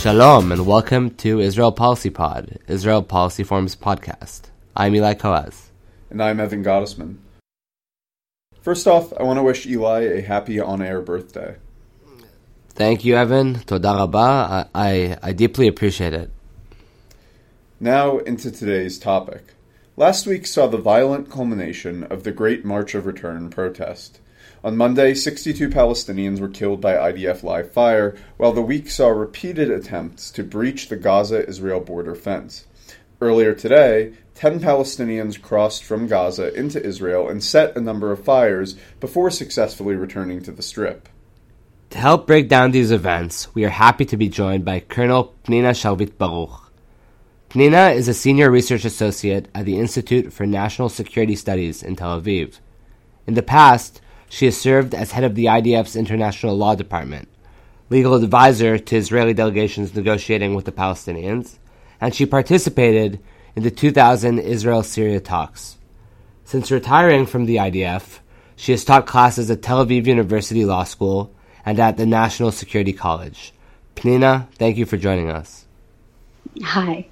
Shalom and welcome to Israel Policy Pod, Israel Policy Forum's podcast. I'm Eli Kowaz. And I'm Evan Gottesman. First off, I want to wish Eli a happy on-air birthday. Thank you, Evan. Toda rabah. I, I, I deeply appreciate it. Now into today's topic. Last week saw the violent culmination of the Great March of Return protest. On Monday, 62 Palestinians were killed by IDF live fire, while the week saw repeated attempts to breach the Gaza Israel border fence. Earlier today, 10 Palestinians crossed from Gaza into Israel and set a number of fires before successfully returning to the Strip. To help break down these events, we are happy to be joined by Colonel Pnina Sharvit Baruch. Pnina is a senior research associate at the Institute for National Security Studies in Tel Aviv. In the past, she has served as head of the IDF's International Law Department, legal advisor to Israeli delegations negotiating with the Palestinians, and she participated in the 2000 Israel Syria talks. Since retiring from the IDF, she has taught classes at Tel Aviv University Law School and at the National Security College. Pnina, thank you for joining us. Hi.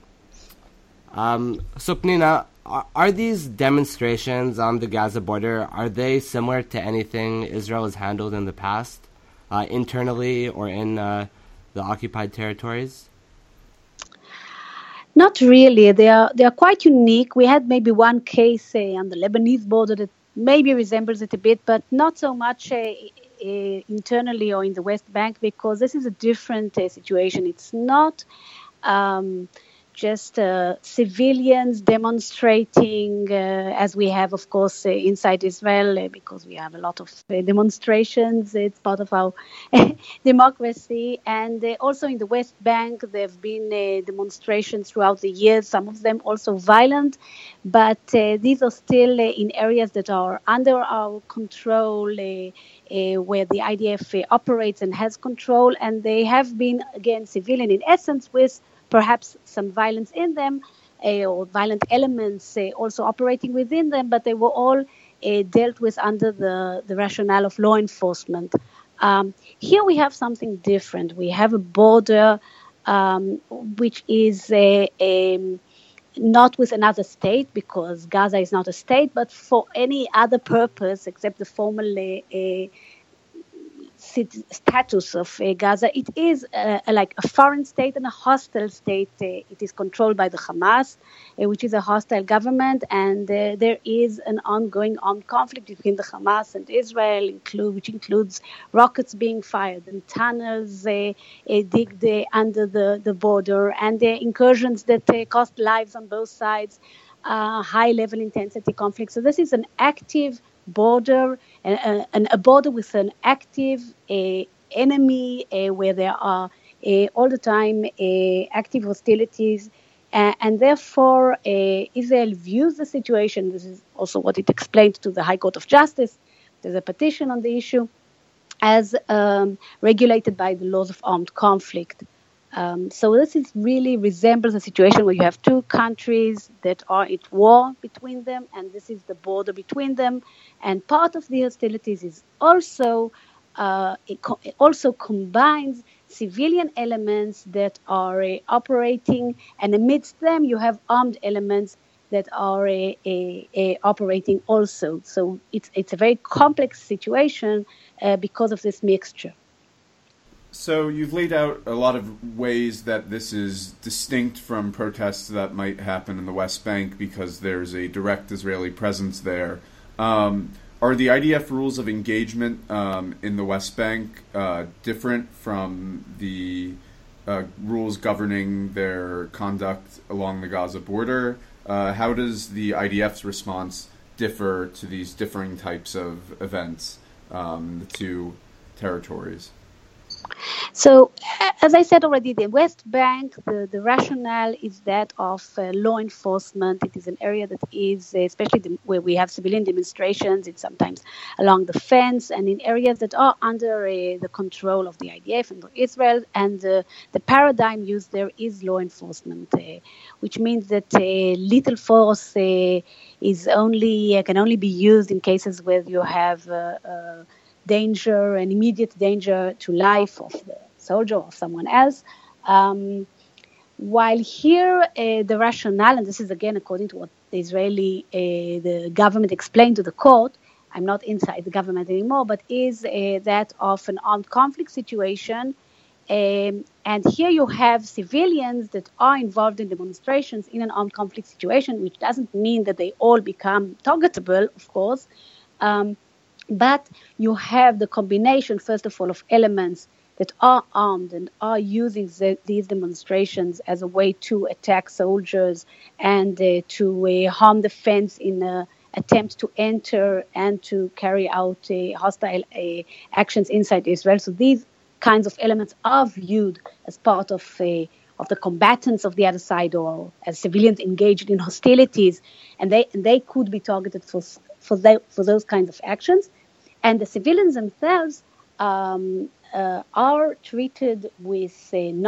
Um, so, Pnina, are, are these demonstrations on the Gaza border are they similar to anything Israel has handled in the past, uh, internally or in uh, the occupied territories? Not really. They are they are quite unique. We had maybe one case say, on the Lebanese border that maybe resembles it a bit, but not so much uh, uh, internally or in the West Bank because this is a different uh, situation. It's not. Um, just uh, civilians demonstrating, uh, as we have, of course, uh, inside Israel, uh, because we have a lot of uh, demonstrations. It's part of our democracy. And uh, also in the West Bank, there have been demonstrations throughout the years, some of them also violent, but these are still in areas that are under our control. where the IDF operates and has control, and they have been again civilian in essence with perhaps some violence in them uh, or violent elements uh, also operating within them, but they were all uh, dealt with under the, the rationale of law enforcement. Um, here we have something different. We have a border um, which is a, a, not with another state because Gaza is not a state, but for any other purpose except the formal uh, status of uh, Gaza. It is uh, like a foreign state and a hostile state. Uh, it is controlled by the Hamas, uh, which is a hostile government, and uh, there is an ongoing armed conflict between the Hamas and Israel, include, which includes rockets being fired and tunnels uh, digged under the, the border, and incursions that cost lives on both sides. high level intensity conflict. So, this is an active border and, a border with an active uh, enemy uh, where there are uh, all the time active hostilities. and therefore, Israel views the situation. This is also what it explained to the High Court of Justice. There's a petition on the issue as um, regulated by the laws of armed conflict. Um, so this is really resembles a situation where you have two countries that are at war between them, and this is the border between them. And part of the hostilities is also uh, it, co- it, also combines civilian elements that are uh, operating, and amidst them you have armed elements that are uh, operating also. So it's it's a very complex situation uh, because of this mixture. So you've laid out a lot of ways that this is distinct from protests that might happen in the West Bank because there's a direct Israeli presence there. Um, are the IDF rules of engagement um, in the West Bank uh, different from the uh, rules governing their conduct along the Gaza border? Uh, how does the IDF's response differ to these differing types of events, um, the two territories? So, as I said already, the West Bank, the, the rationale is that of uh, law enforcement. It is an area that is, uh, especially the, where we have civilian demonstrations, it's sometimes along the fence and in areas that are under uh, the control of the IDF and Israel. And the paradigm used there is law enforcement, uh, which means that uh, lethal force uh, is only can only be used in cases where you have danger and immediate danger to life of the soldier or someone else. Um, while here, uh, the rationale, and this is again according to what the Israeli uh, the government explained to the court, I'm not inside the government anymore, but is uh, that of an armed conflict situation. Um, and here you have civilians that are involved in demonstrations in an armed conflict situation, which doesn't mean that they all become targetable, of course. Um, but you have the combination, first of all, of elements that are armed and are using the, these demonstrations as a way to attack soldiers and uh, to uh, harm the fence in an attempt to enter and to carry out uh, hostile uh, actions inside Israel. So these kinds of elements are viewed as part of uh, of the combatants of the other side or as civilians engaged in hostilities, and they and they could be targeted for for, they, for those kinds of actions, and the civilians themselves um, uh, are treated with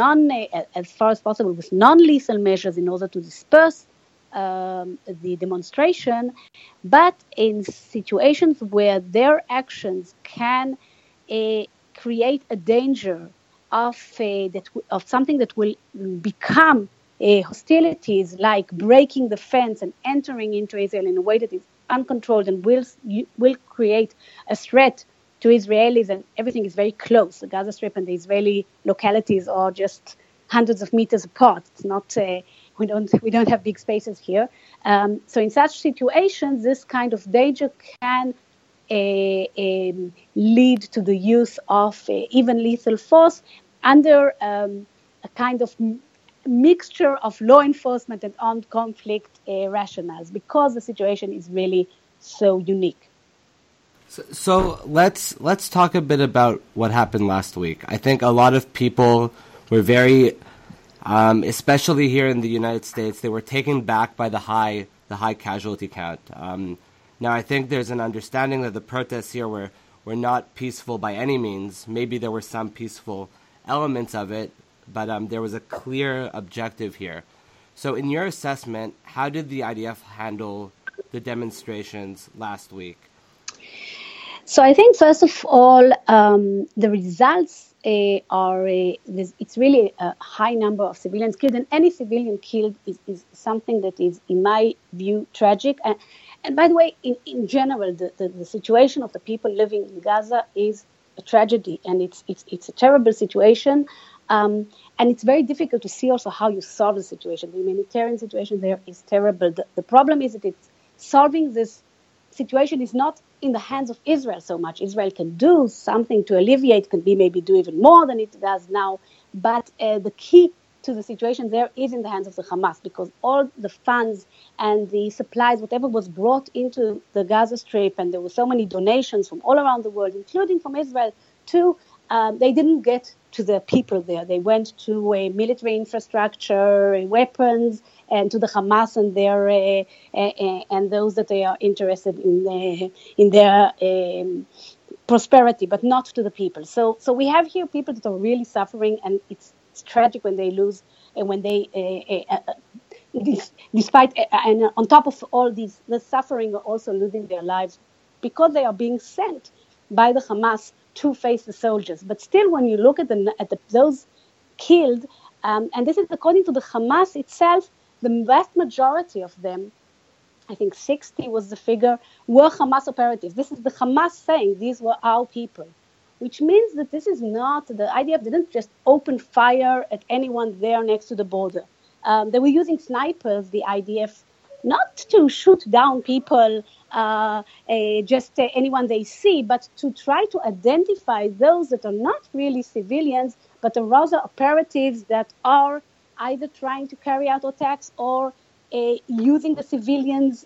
non, as far as possible, with non-lethal measures in order to disperse um, the demonstration, but in situations where their actions can uh, create a danger of uh, that of something that will become uh, hostilities, like breaking the fence and entering into Israel in a way that is uncontrolled and will will create a threat to Israelis, and everything is very close. The Gaza Strip and the Israeli localities are just hundreds of meters apart. It's not uh, we don't we don't have big spaces here. Um, so in such situations, this kind of danger can uh, um, lead to the use of uh, even lethal force under um, a kind of mixture of law enforcement and armed conflict uh, rationales because the situation is really so unique. So, so, let's let's talk a bit about what happened last week. I think a lot of people were very, um, especially here in the United States, they were taken back by the high the high casualty count. Um, now, I think there's an understanding that the protests here were were not peaceful by any means. Maybe there were some peaceful elements of it, but um, there was a clear objective here. So, in your assessment, how did the IDF handle the demonstrations last week? So I think first of all, um, the results uh, are uh, it's really a high number of civilians killed, and any civilian killed is, is something that is, in my view, tragic. And, and by the way, in, in general, the, the, the, situation of the people living in Gaza is a tragedy, and it's it's it's a terrible situation. Um, and it's very difficult to see also how you solve the situation. The humanitarian situation there is terrible. The, the problem is that it's solving this situation is not in the hands of Israel so much. Israel can do something to alleviate, can be maybe do even more than it does now. But uh, the key to the situation there is in the hands of the Hamas because all the funds and the supplies, whatever was brought into the Gaza Strip, and there were so many donations from all around the world, including from Israel, too, um, they didn't get to the people there. They went to a military infrastructure, weapons, and to the Hamas and their uh, uh, and those that they are interested in uh, in their um, prosperity, but not to the people. So so we have here people that are really suffering, and it's, it's tragic when they lose and when they. despite and on top of all these, the suffering are also losing their lives because they are being sent by the Hamas to face the soldiers. But still, when you look at the at the, those killed, um, and this is according to the Hamas itself, the vast majority of them, I think 60 was the figure, were Hamas operatives. This is the Hamas saying these were our people, which means that this is not, the IDF didn't just open fire at anyone there next to the border. Um, they were using snipers, the IDF, not to shoot down people, uh, uh, just uh, anyone they see, but to try to identify those that are not really civilians, but are rather operatives that are either trying to carry out attacks or uh, using the civilians,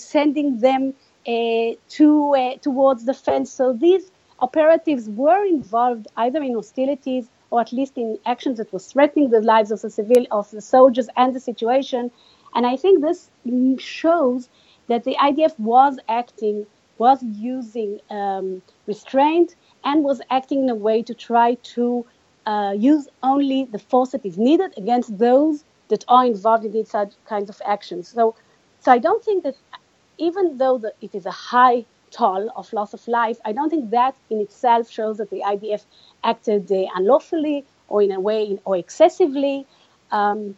sending them to towards the fence. So these operatives were involved either in hostilities or at least in actions that was threatening the lives of the civil of the soldiers and the situation. And I think this shows that the IDF was acting, was using um, restraint, and was acting in a way to try to uh, use only the force that is needed against those that are involved in these kinds of actions. So, so I don't think that even though the, it is a high toll of loss of life, I don't think that in itself shows that the IDF acted uh, unlawfully or in a way or excessively. Um,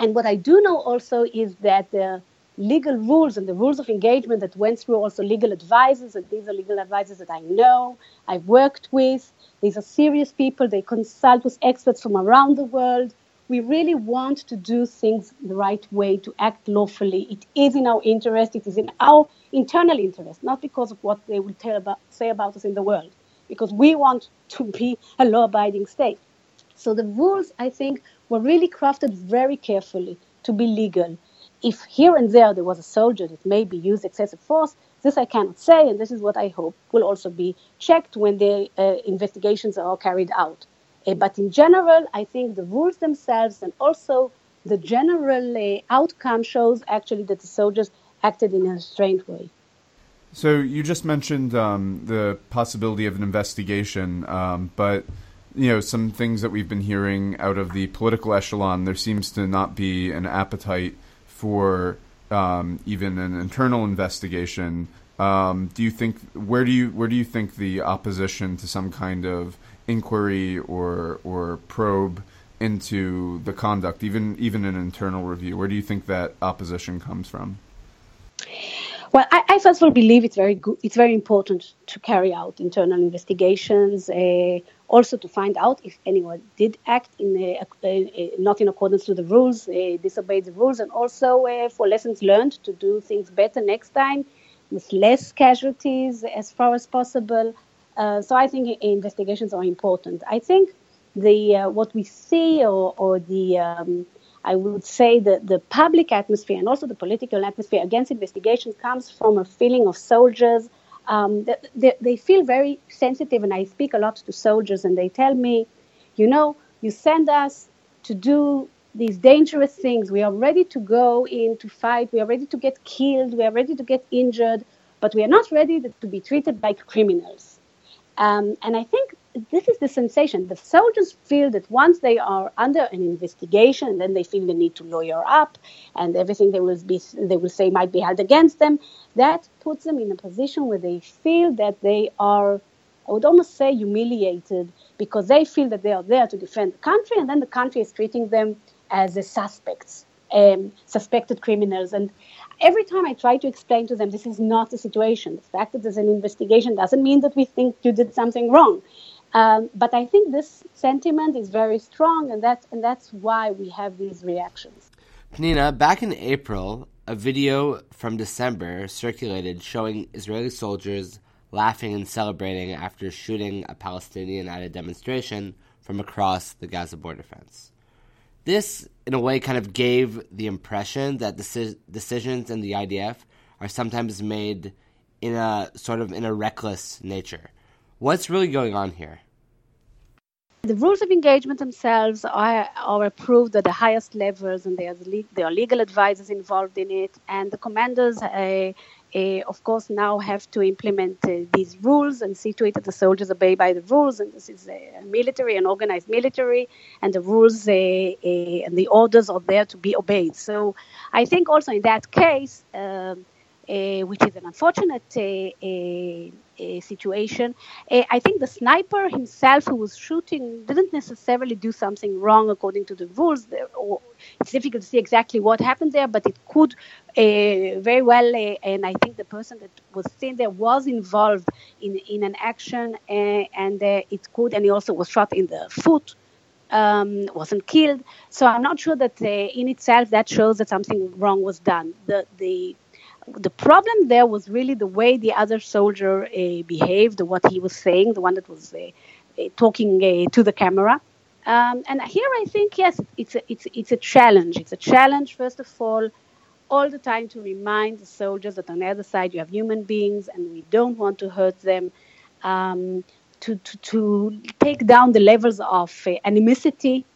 and what I do know also is that the legal rules and the rules of engagement that went through also legal advisors, and these are legal advisors that I know, I've worked with. These are serious people. They consult with experts from around the world. We really want to do things the right way, to act lawfully. It is in our interest. It is in our internal interest, not because of what they will tell about, say about us in the world, because we want to be a law-abiding state. So the rules, I think, were really crafted very carefully to be legal. If here and there there was a soldier that maybe used excessive force, this I cannot say, and this is what I hope will also be checked when the uh, investigations are carried out. Uh, but in general, I think the rules themselves and also the general uh, outcome shows actually that the soldiers acted in a restrained way. So you just mentioned um, the possibility of an investigation, um, but you know some things that we've been hearing out of the political echelon. There seems to not be an appetite for um, even an internal investigation. Um, do you think where do you where do you think the opposition to some kind of inquiry or or probe into the conduct, even even an internal review, where do you think that opposition comes from? Well, I, I, first of all believe it's very good. It's very important to carry out internal investigations, uh, also to find out if anyone did act in a, a, not in accordance to the rules, uh, disobeyed the rules, and also uh, for lessons learned to do things better next time with less casualties as far as possible. Uh, so I think investigations are important. I think the uh, what we see or, or the um, I would say that the public atmosphere and also the political atmosphere against investigation comes from a feeling of soldiers. Um, they, they, feel very sensitive, and I speak a lot to soldiers, and they tell me, you know, you send us to do these dangerous things. We are ready to go in to fight. We are ready to get killed. We are ready to get injured, but we are not ready to be treated like criminals. Um, and I think this is the sensation. The soldiers feel that once they are under an investigation, then they feel the need to lawyer up, and everything they will be they will say might be held against them. That puts them in a position where they feel that they are, I would almost say, humiliated because they feel that they are there to defend the country, and then the country is treating them as suspects, um, suspected criminals, and every time I try to explain to them this is not the situation. The fact that there's an investigation doesn't mean that we think you did something wrong. Um, but I think this sentiment is very strong, and that's and that's why we have these reactions. Pnina, back in April, a video from December circulated showing Israeli soldiers laughing and celebrating after shooting a Palestinian at a demonstration from across the Gaza border fence. This, in a way, kind of gave the impression that deci- decisions in the IDF are sometimes made in a sort of in a reckless nature. What's really going on here? The rules of engagement themselves are, are approved at the highest levels, and there, are legal advisors involved in it. And the commanders, uh, uh, of course, now have to implement uh, these rules and see to it that the soldiers obey by the rules. And this is a military, an organized military, and the rules uh, uh, and the orders are there to be obeyed. So I think also in that case, um, uh, which is an unfortunate situation. I think the sniper himself who was shooting didn't necessarily do something wrong according to the rules. It's difficult to see exactly what happened there, but it could uh, very well, uh, and I think the person that was seen there was involved in, in an action, uh, and uh, it could, and he also was shot in the foot. Um, wasn't killed, so I'm not sure that uh, in itself that shows that something wrong was done. The the the problem there was really the way the other soldier uh, behaved, what he was saying, the one that was uh, uh talking uh, to the camera. Um, and here I think, yes, it's a, it's, it's a challenge. It's a challenge, first of all, all the time to remind the soldiers that on the other side you have human beings and we don't want to hurt them. Um, to, to, to take down the levels of uh, animosity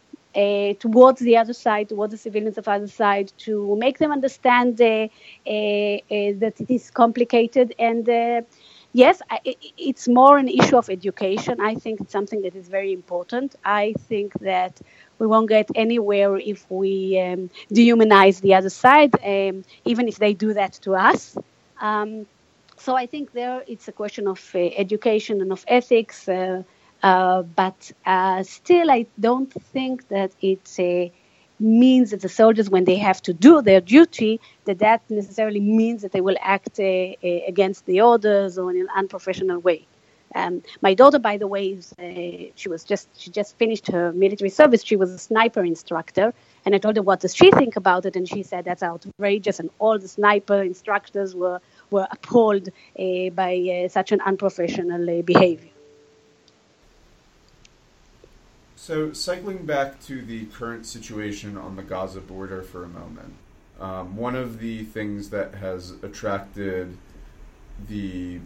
towards the other side, towards the civilians of the other side, to make them understand uh, uh, that it is complicated. And yes, it's more an issue of education. I think it's something that is very important. I think that we won't get anywhere if we um, dehumanize the other side, um, even if they do that to us. Um, so I think there it's a question of uh, education and of ethics. Uh, Uh, but uh, still, I don't think that it uh, means that the soldiers, when they have to do their duty, that that necessarily means that they will act uh, uh, against the orders or in an unprofessional way. Um, my daughter, by the way, is, uh, she was just she just finished her military service. She was a sniper instructor, and I told her what does she think about it, and she said that's outrageous, and all the sniper instructors were were appalled uh, by uh, such an unprofessional behavior. So, cycling back to the current situation on the Gaza border for a moment, um, one of the things that has attracted the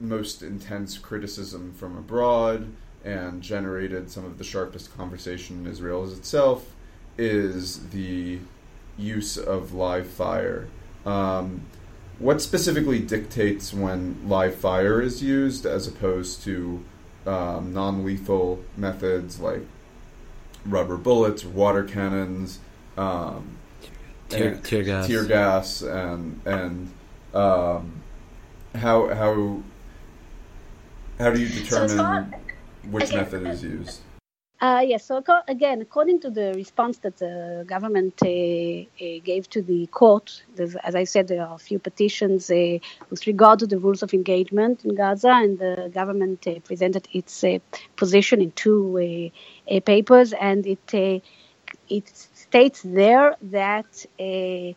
most intense criticism from abroad and generated some of the sharpest conversation in Israel itself is the use of live fire. Um, what specifically dictates when live fire is used as opposed to um, non lethal methods like rubber bullets, water cannons, um, tear, tear, gas, tear gas, and and um, how how how do you determine so which method is used? Uh, yes, so again, according to the response that the government uh, uh, gave to the court, as I said, there are a few petitions uh, with regard to the rules of engagement in Gaza, and the government uh, presented its uh, position in two papers, and it it states there that the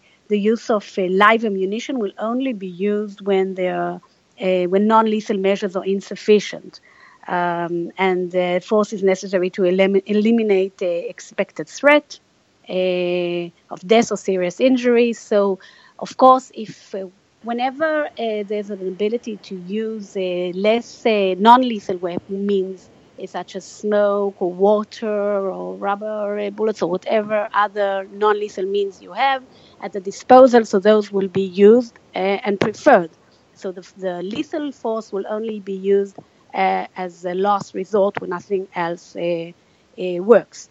use of live ammunition will only be used when there when non-lethal measures are insufficient um, and uh, force is necessary to elim- eliminate the expected threat uh, of death or serious injury. So, of course, if uh, whenever uh, there's an ability to use less uh, non-lethal weapon means uh, such as smoke or water or rubber bullets or whatever other non-lethal means you have at the disposal, so those will be used and preferred. So the, the lethal force will only be used uh, as a last resort when nothing else uh, uh, works.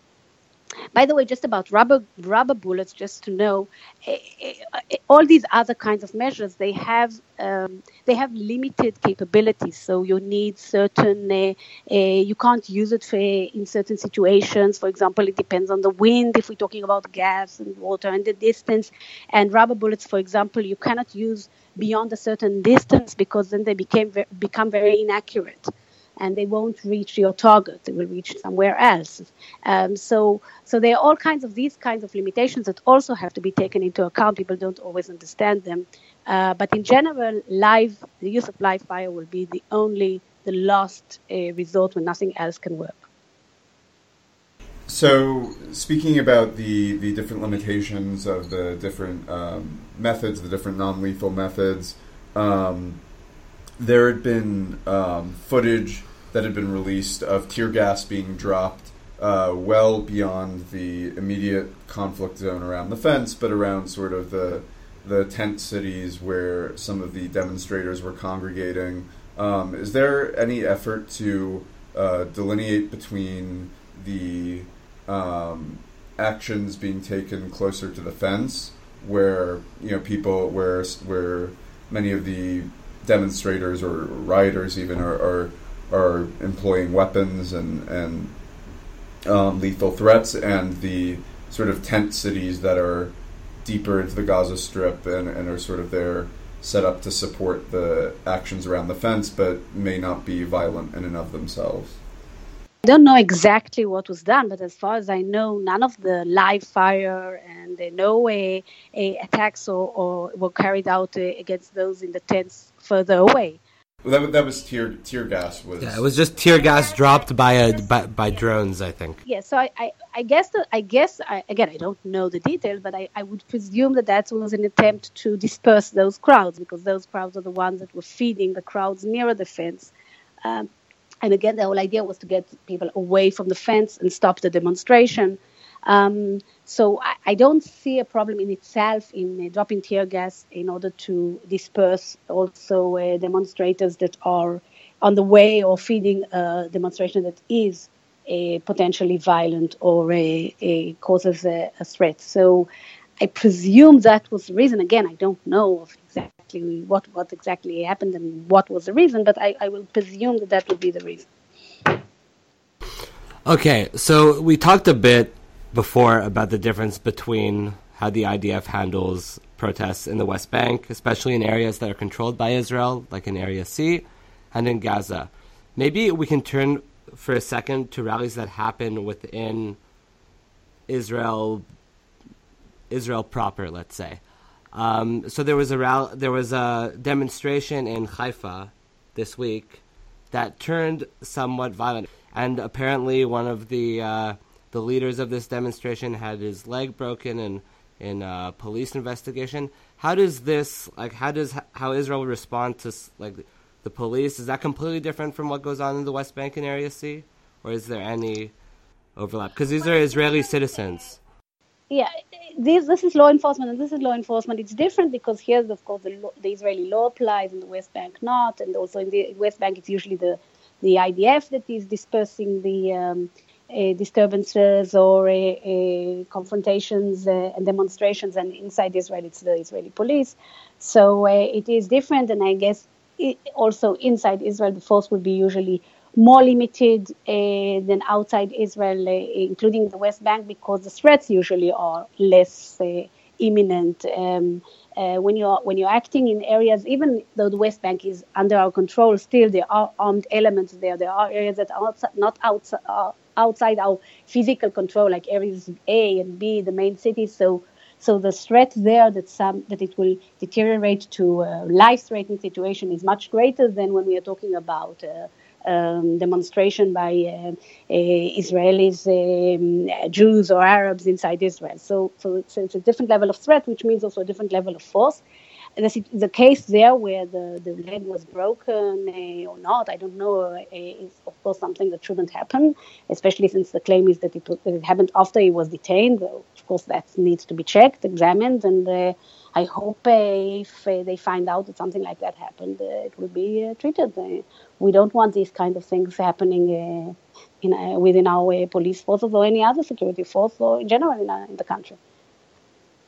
By the way, just about rubber rubber bullets, just to know, all these other kinds of measures they have um, they have limited capabilities. So you need certain uh, uh, you can't use it for, in certain situations. For example, it depends on the wind. If we're talking about gas and water and the distance, and rubber bullets, for example, you cannot use beyond a certain distance because then they became become very inaccurate and they won't reach your target. They will reach somewhere else. Um, so, so there are all kinds of these kinds of limitations that also have to be taken into account. People don't always understand them, uh, but in general, live the use of live fire will be the only, the last uh, resort when nothing else can work. So, speaking about the, the different limitations of the different um, methods, the different non lethal methods, um, there had been um, footage that had been released of tear gas being dropped uh, well beyond the immediate conflict zone around the fence, but around sort of the the tent cities where some of the demonstrators were congregating. Um, is there any effort to uh, delineate between the um, actions being taken closer to the fence, where you know people, where where many of the demonstrators or rioters even are are, are employing weapons and and um, lethal threats, and the sort of tent cities that are deeper into the Gaza Strip and, and are sort of there set up to support the actions around the fence, but may not be violent in and of themselves. I don't know exactly what was done, but as far as I know, none of the live fire and uh, no a attacks or, or, were carried out uh, against those in the tents further away. Well, that, that was tear tear gas. Was yeah, it was just tear gas dropped by a by, by drones, I think. Yeah, so I, I, I guess that I guess I, again I don't know the details, but I, I would presume that that was an attempt to disperse those crowds because those crowds are the ones that were feeding the crowds nearer the fence. Um, and again, the whole idea was to get people away from the fence and stop the demonstration. Um, so I, I, don't see a problem in itself in uh, dropping tear gas in order to disperse also uh, demonstrators that are on the way or feeding a demonstration that is uh, potentially violent or causes a, a, threat. So I presume that was the reason. Again, I don't know exactly exactly what, what exactly happened and what was the reason, but I, I will presume that that would be the reason. Okay, so we talked a bit before about the difference between how the IDF handles protests in the West Bank, especially in areas that are controlled by Israel, like in Area C, and in Gaza. Maybe we can turn for a second to rallies that happen within Israel, Israel proper, let's say. Um, so there was a rally, there was a demonstration in Haifa this week that turned somewhat violent, and apparently one of the uh, the leaders of this demonstration had his leg broken in in a police investigation. How does this like how does how Israel respond to like the police? Is that completely different from what goes on in the West Bank and Area C, or is there any overlap? Because these are Israeli citizens. Yeah, this this is law enforcement, and this is law enforcement. It's different because here, of course, the, the Israeli law applies, in the West Bank not, and also in the West Bank, it's usually the the IDF that is dispersing the um, uh, disturbances or uh, uh, confrontations and demonstrations, and inside Israel, it's the Israeli police. So it is different, and I guess it, also inside Israel, the force will be usually more limited uh, than outside Israel, uh, including the West Bank, because the threats usually are less uh, imminent. Um, when you're when you're acting in areas, even though the West Bank is under our control, still there are armed elements there. There are areas that are not outside, outside our physical control, like areas A and B, the main cities. So so the threat there that some that it will deteriorate to a life-threatening situation is much greater than when we are talking about uh, um, demonstration by uh, uh, Israelis, um, Jews, or Arabs inside Israel. So, so it's, it's, a different level of threat, which means also a different level of force. The, the case there where the, the leg was broken uh, or not, I don't know, uh, is of course something that shouldn't happen, especially since the claim is that it, that it happened after he was detained. Of course, that needs to be checked, examined, and uh, I hope uh, if uh, they find out that something like that happened, uh, it will be treated. we don't want these kind of things happening in, within our police forces or any other security force or in general in, in, the country.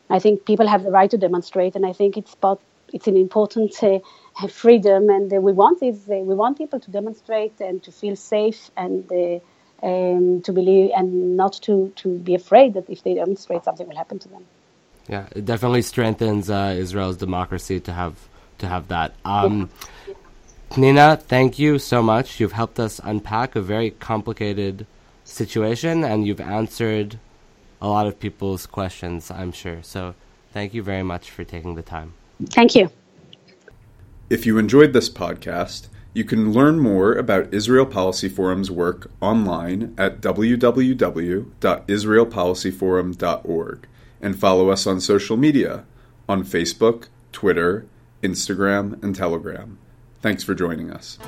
I think people have the right to demonstrate, and I think it's part, it's an important freedom, and we want this, we want people to demonstrate and to feel safe and. Um, to believe and not to, to be afraid that if they demonstrate something will happen to them. Yeah, it definitely strengthens uh, Israel's democracy to have to have that. Um, Nina, thank you so much. You've helped us unpack a very complicated situation, and you've answered a lot of people's questions. I'm sure. So, thank you very much for taking the time. Thank you. If you enjoyed this podcast, you can learn more about Israel Policy Forum's work online at www.israelpolicyforum.org and follow us on social media on Facebook, Twitter, Instagram, and Telegram. Thanks for joining us.